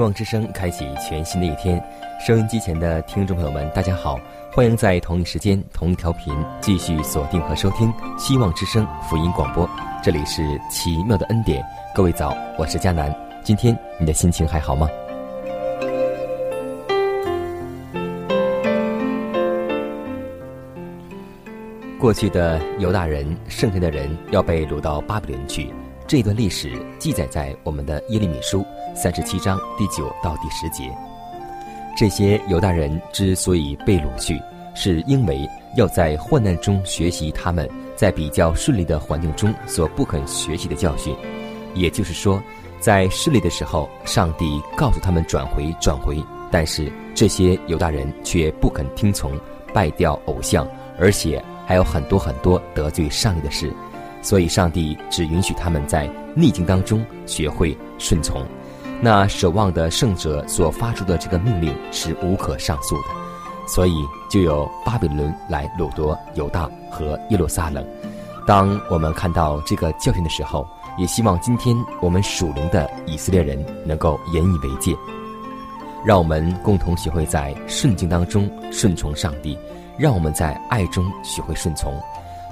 希望之声开启全新的一天，收音机前的听众朋友们，大家好，欢迎在同一时间、同一调频继续锁定和收听希望之声福音广播。这里是奇妙的恩典，各位早，我是佳楠。今天你的心情还好吗？过去的犹大人、剩下的人要被掳到巴比伦去。这段历史记载在我们的耶利米书三十七章第九到第十节。这些犹大人之所以被掳去，是因为要在患难中学习他们在比较顺利的环境中所不肯学习的教训。也就是说，在顺利的时候，上帝告诉他们转回转回，但是这些犹大人却不肯听从，拜掉偶像，而且还有很多很多得罪上帝的事。所以，上帝只允许他们在逆境当中学会顺从。那守望的圣者所发出的这个命令是无可上诉的，所以就有巴比伦来掳夺犹大和耶路撒冷。当我们看到这个教训的时候，也希望今天我们属灵的以色列人能够引以为戒，让我们共同学会在顺境当中顺从上帝，让我们在爱中学会顺从。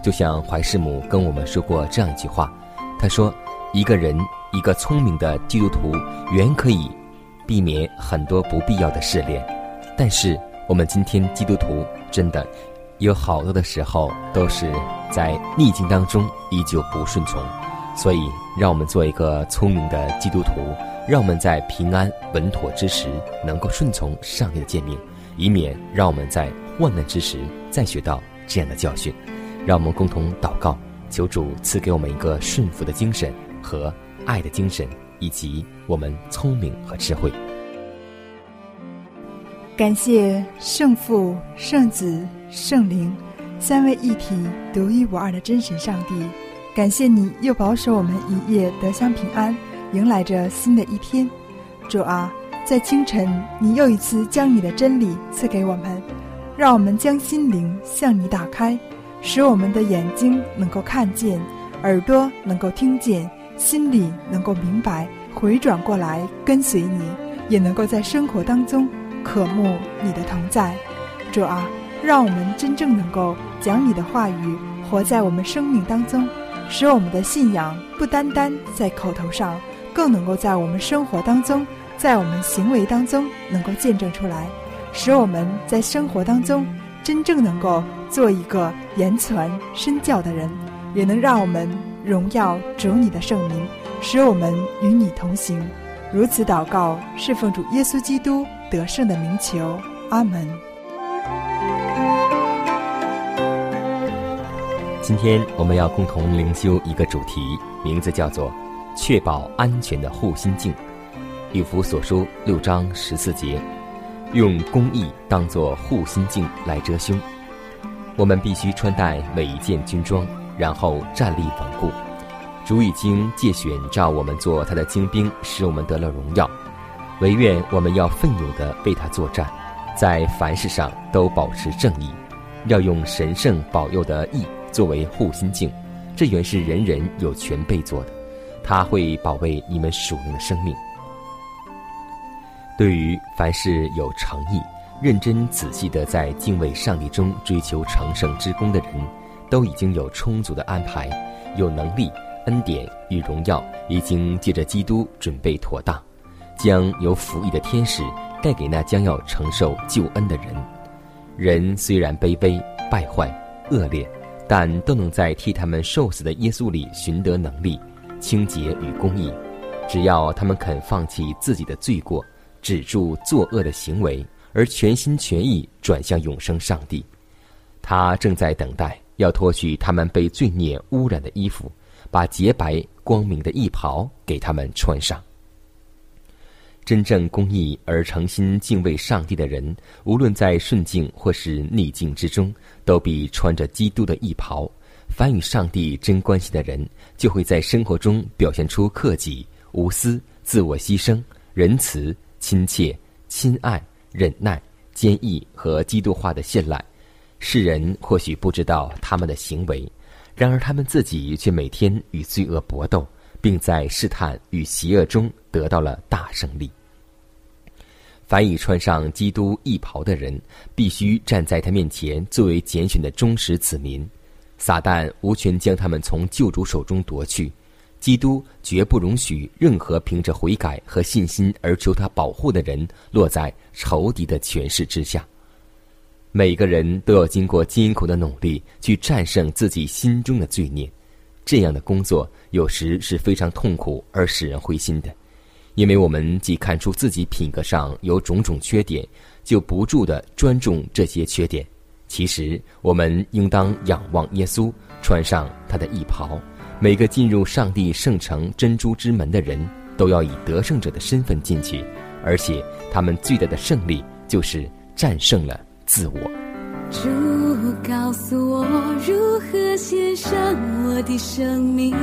就像怀世母跟我们说过这样一句话，他说：“一个人，一个聪明的基督徒，原可以避免很多不必要的试炼。但是，我们今天基督徒真的有好多的时候都是在逆境当中依旧不顺从。所以，让我们做一个聪明的基督徒，让我们在平安稳妥之时能够顺从上帝的诫命，以免让我们在患难之时再学到这样的教训。”让我们共同祷告，求主赐给我们一个顺服的精神和爱的精神，以及我们聪明和智慧。感谢圣父、圣子、圣灵三位一体、独一无二的真神上帝。感谢你又保守我们一夜得享平安，迎来着新的一天。主啊，在清晨，你又一次将你的真理赐给我们，让我们将心灵向你打开。使我们的眼睛能够看见，耳朵能够听见，心里能够明白，回转过来跟随你，也能够在生活当中渴慕你的同在。主啊，让我们真正能够将你的话语活在我们生命当中，使我们的信仰不单单在口头上，更能够在我们生活当中，在我们行为当中能够见证出来，使我们在生活当中。真正能够做一个言传身教的人，也能让我们荣耀主你的圣名，使我们与你同行。如此祷告，侍奉主耶稣基督得胜的名求。阿门。今天我们要共同灵修一个主题，名字叫做“确保安全的护心镜”。以弗所书六章十四节。用公义当作护心镜来遮胸，我们必须穿戴每一件军装，然后站立稳固。主已经借选召我们做他的精兵，使我们得了荣耀。唯愿我们要奋勇地为他作战，在凡事上都保持正义，要用神圣保佑的义作为护心镜。这原是人人有权备做的，他会保卫你们属灵的生命。对于凡事有诚意、认真仔细的在敬畏上帝中追求成圣之功的人，都已经有充足的安排，有能力、恩典与荣耀已经借着基督准备妥当，将有服役的天使带给那将要承受救恩的人。人虽然卑微、败坏、恶劣，但都能在替他们受死的耶稣里寻得能力、清洁与公义。只要他们肯放弃自己的罪过，止住作恶的行为，而全心全意转向永生上帝，他正在等待，要脱去他们被罪孽污染的衣服，把洁白光明的衣袍给他们穿上。真正公义而诚心敬畏上帝的人，无论在顺境或是逆境之中，都比穿着基督的衣袍。凡与上帝真关系的人，就会在生活中表现出克己、无私、自我牺牲、仁慈、亲切、亲爱、忍耐、坚毅和基督化的信赖。世人或许不知道他们的行为，然而他们自己却每天与罪恶搏斗，并在试探与邪恶中得到了大胜利。凡已穿上基督义袍的人，必须站在他面前作为拣选的忠实子民。撒旦无权将他们从救主手中夺去。基督绝不容许任何凭着悔改和信心而求他保护的人落在仇敌的权势之下。每个人都要经过艰苦的努力去战胜自己心中的罪孽，这样的工作有时是非常痛苦而使人灰心的。因为我们既看出自己品格上有种种缺点，就不住的专重这些缺点。其实，我们应当仰望耶稣，穿上他的衣袍。每个进入上帝圣城珍珠之门的人，都要以得胜者的身份进去，而且他们最大的胜利就是战胜了自我。主告诉我如何献上我的生命。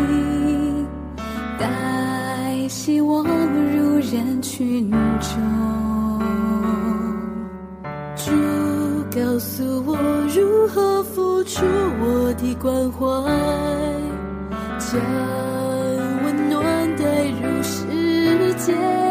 带希望入人群中，主告诉我如何付出我的关怀，将温暖带入世界。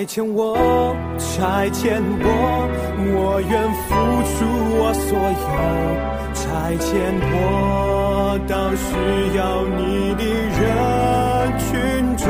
差遣我，差遣我，我愿付出我所有。差遣我到需要你的人群中，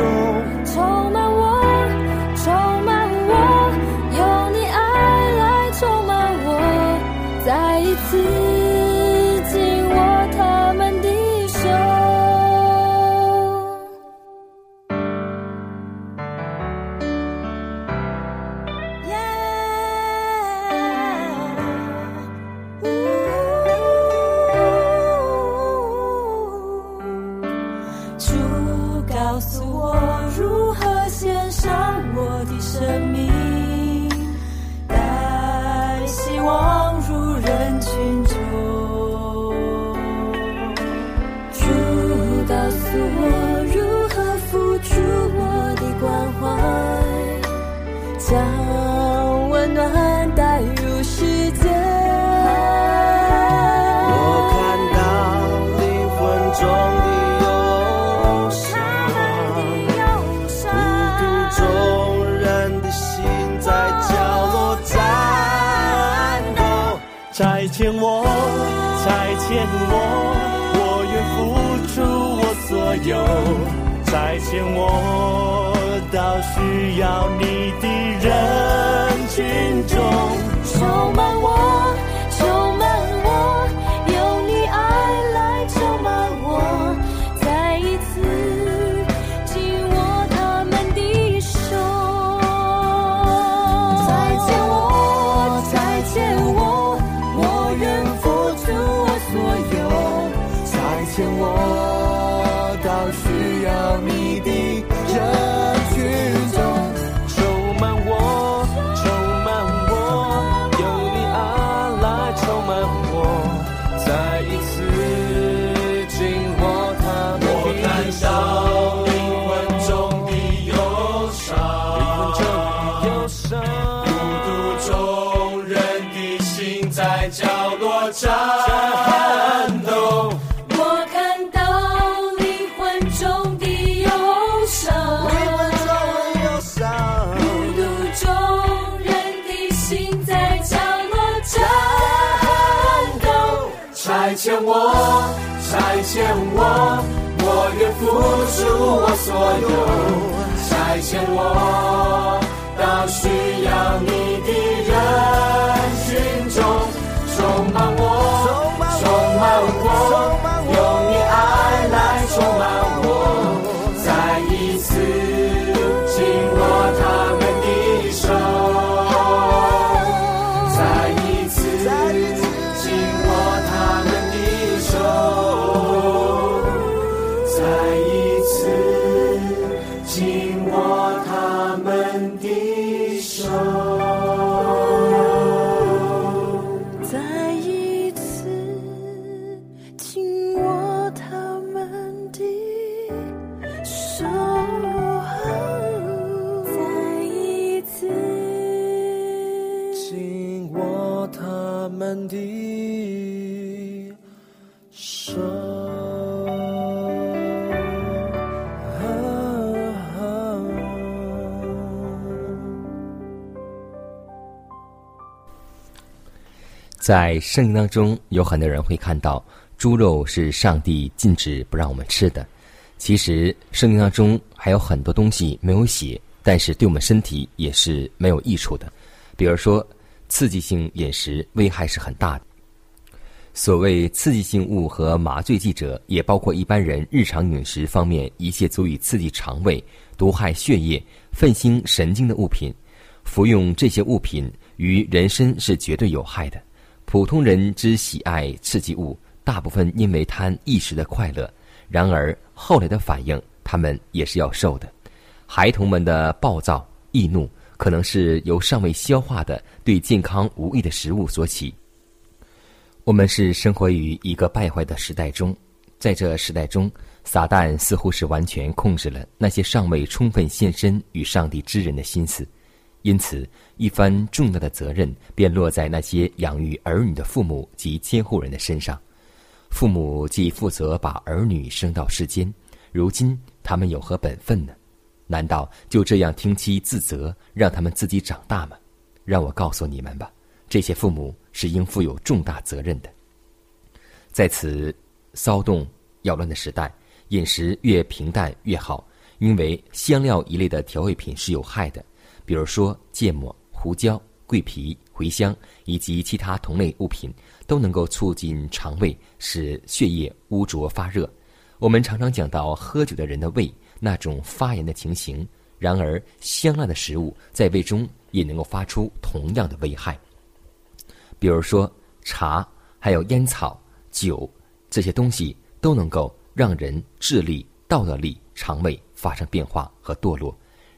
将温暖带入世间，我看到灵魂中的忧伤，孤独中人的心在角落颤抖。再见，我再见，我我愿付出我所有，再见，我。到需要你的人群中，充满我，充满我，有你爱来充满我，再一次紧握他们的手。再见我，再见我。我愿付出我所有。再见我所有，再见我到需要你。在圣经当中，有很多人会看到猪肉是上帝禁止不让我们吃的。其实圣经当中还有很多东西没有写，但是对我们身体也是没有益处的。比如说，刺激性饮食危害是很大的。所谓刺激性物和麻醉剂者，也包括一般人日常饮食方面一切足以刺激肠胃、毒害血液、愤兴神经的物品。服用这些物品于人身是绝对有害的。普通人之喜爱刺激物，大部分因为贪一时的快乐，然而后来的反应，他们也是要受的。孩童们的暴躁、易怒，可能是由尚未消化的对健康无益的食物所起。我们是生活于一个败坏的时代中，在这时代中，撒旦似乎是完全控制了那些尚未充分献身与上帝之人的心思。因此，一番重大的责任便落在那些养育儿女的父母及监护人的身上。父母既负责把儿女生到世间，如今他们有何本分呢？难道就这样听其自责，让他们自己长大吗？让我告诉你们吧，这些父母是应负有重大责任的。在此骚动扰乱的时代，饮食越平淡越好，因为香料一类的调味品是有害的。比如说芥末、胡椒、桂皮、茴香以及其他同类物品，都能够促进肠胃，使血液污浊发热。我们常常讲到喝酒的人的胃那种发炎的情形，然而香辣的食物在胃中也能够发出同样的危害。比如说茶，还有烟草、酒这些东西，都能够让人智力、道德力、肠胃发生变化和堕落。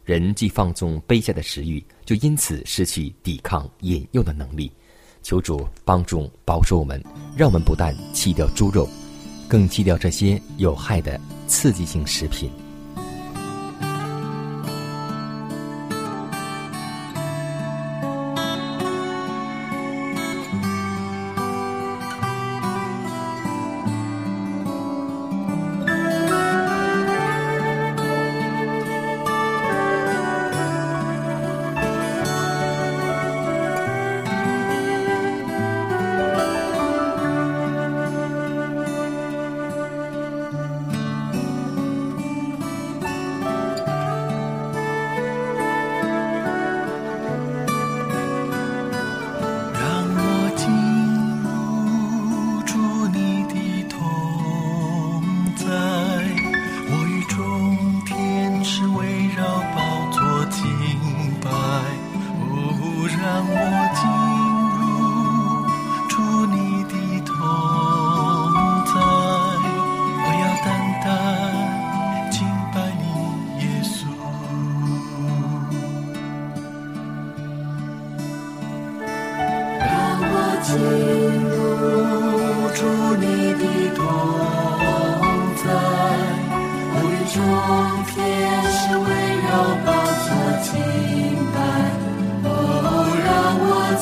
人既放纵卑下的食欲，就因此失去抵抗引诱的能力。求主帮助保守我们，让我们不但弃掉猪肉，更弃掉这些有害的刺激性食品。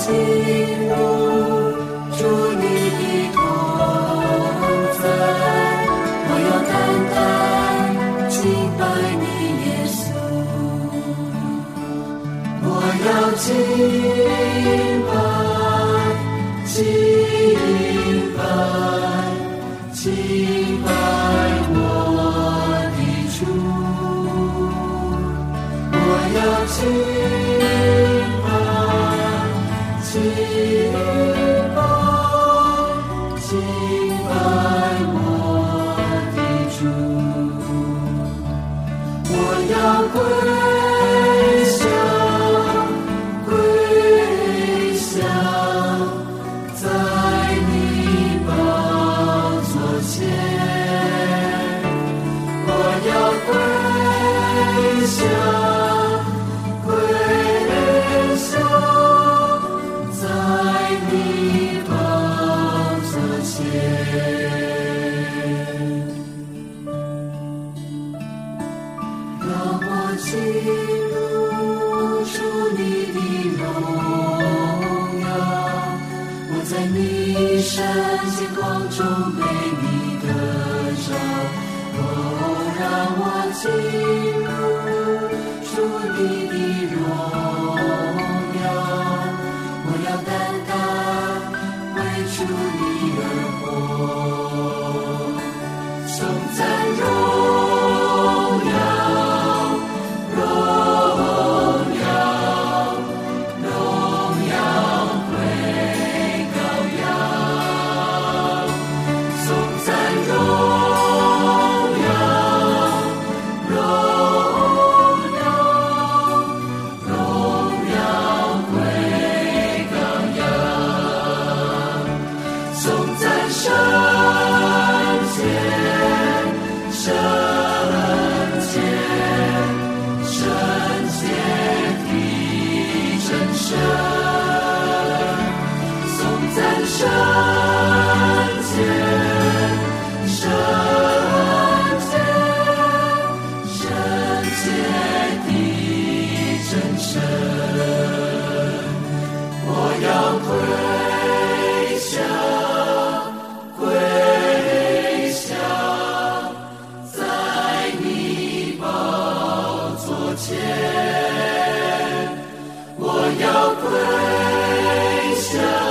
进入，主你的同在。我要单单敬拜你，耶稣。我要敬拜，敬拜，敬拜我的主。我要敬。归降，归降，在你，前我要归乡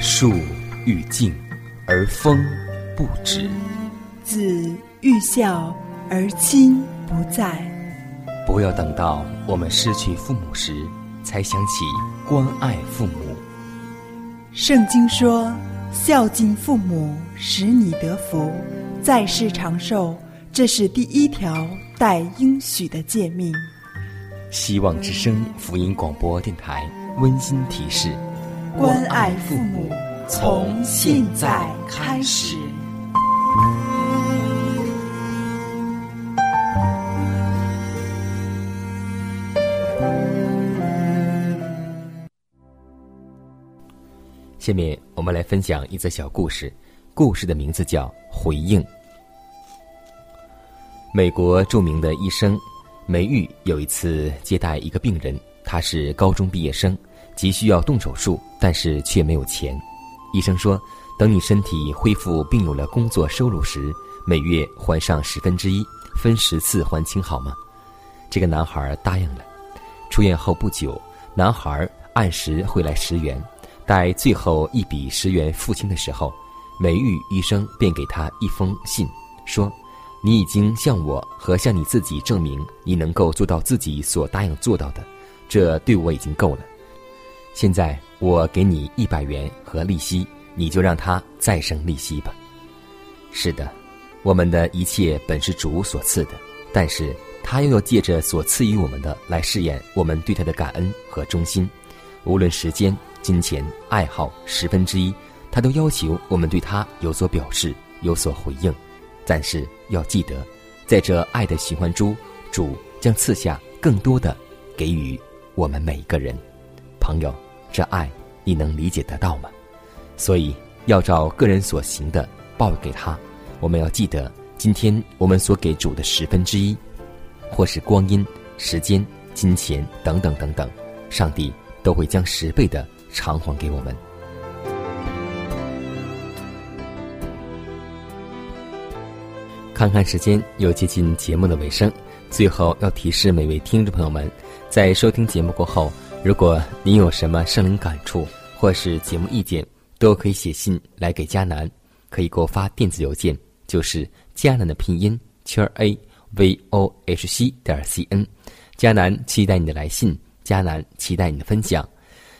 树欲静，而风不止；子欲孝，而亲不在。不要等到我们失去父母时，才想起关爱父母。圣经说：“孝敬父母，使你得福，在世长寿。”这是第一条带应许的诫命。希望之声福音广播电台温馨提示。关爱父母，从现在开始。下面我们来分享一则小故事，故事的名字叫《回应》。美国著名的医生梅玉有一次接待一个病人，他是高中毕业生，急需要动手术，但是却没有钱。医生说：“等你身体恢复并有了工作收入时，每月还上十分之一，分十次还清，好吗？”这个男孩答应了。出院后不久，男孩按时汇来十元。待最后一笔十元付清的时候，美玉医生便给他一封信，说：“你已经向我和向你自己证明你能够做到自己所答应做到的，这对我已经够了。现在我给你一百元和利息，你就让他再生利息吧。”是的，我们的一切本是主所赐的，但是他又要借着所赐予我们的来试验我们对他的感恩和忠心，无论时间。金钱、爱好十分之一，他都要求我们对他有所表示、有所回应。但是要记得，在这爱的循环中，主将赐下更多的给予我们每一个人。朋友，这爱你能理解得到吗？所以要照个人所行的报给他。我们要记得，今天我们所给主的十分之一，或是光阴、时间、金钱等等等等，上帝都会将十倍的。偿还给我们。看看时间，又接近节目的尾声。最后要提示每位听众朋友们，在收听节目过后，如果您有什么生灵感触或是节目意见，都可以写信来给迦南，可以给我发电子邮件，就是迦南的拼音圈 a v o h c 点 c n。迦南期待你的来信，迦南期待你的分享。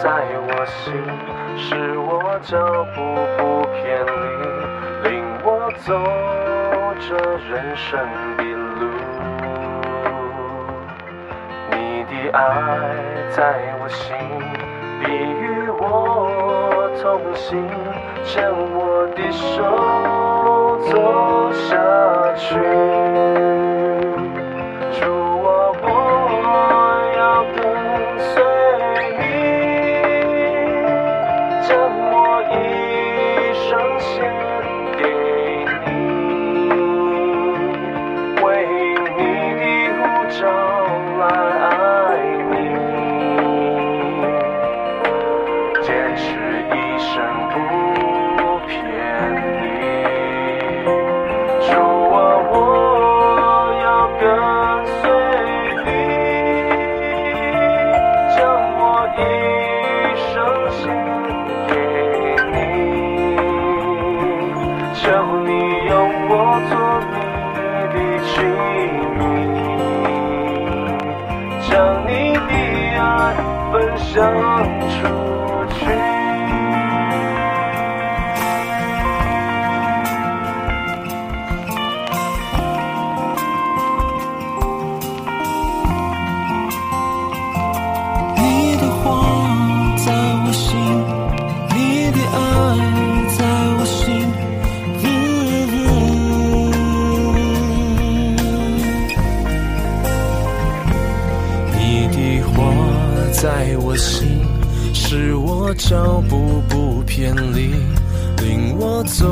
在我心，使我脚步不偏离，领我走这人生的路。你的爱在我心，必与我同行，牵我的手走下去。是我脚步不偏离，领我走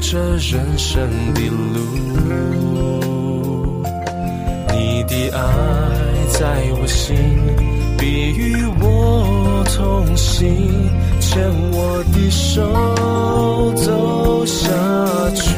着人生的路。你的爱在我心，必与我同行，牵我的手走下去。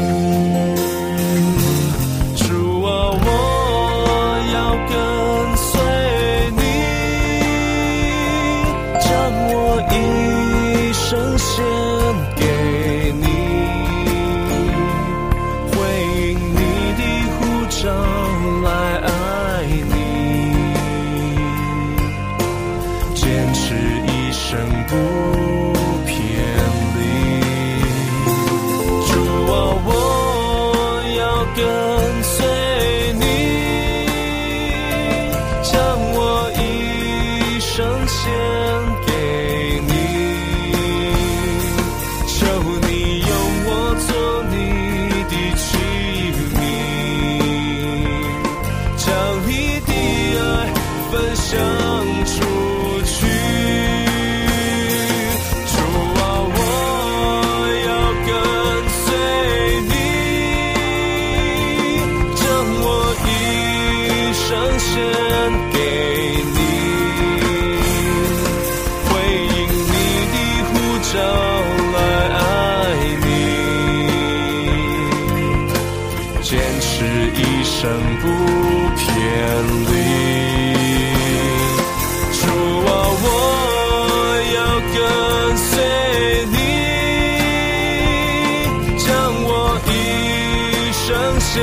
献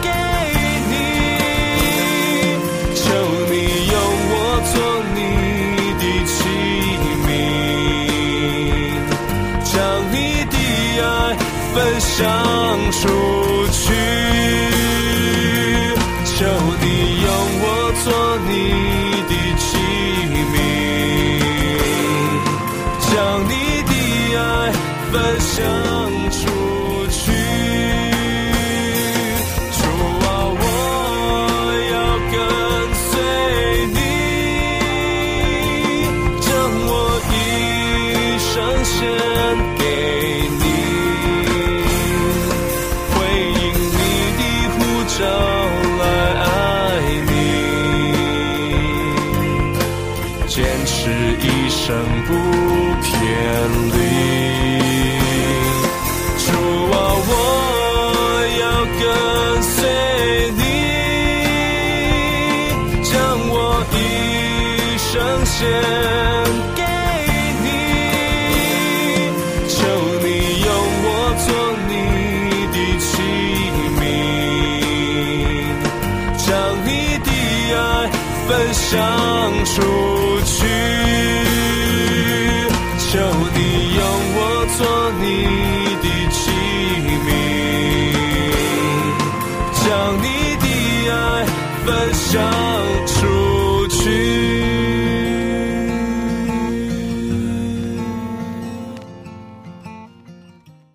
给你，求你用我做你的器皿，将你的爱分享出去。生不偏离主啊我要跟随你将我一生献给你求你用我做你的器皿将你的爱分享出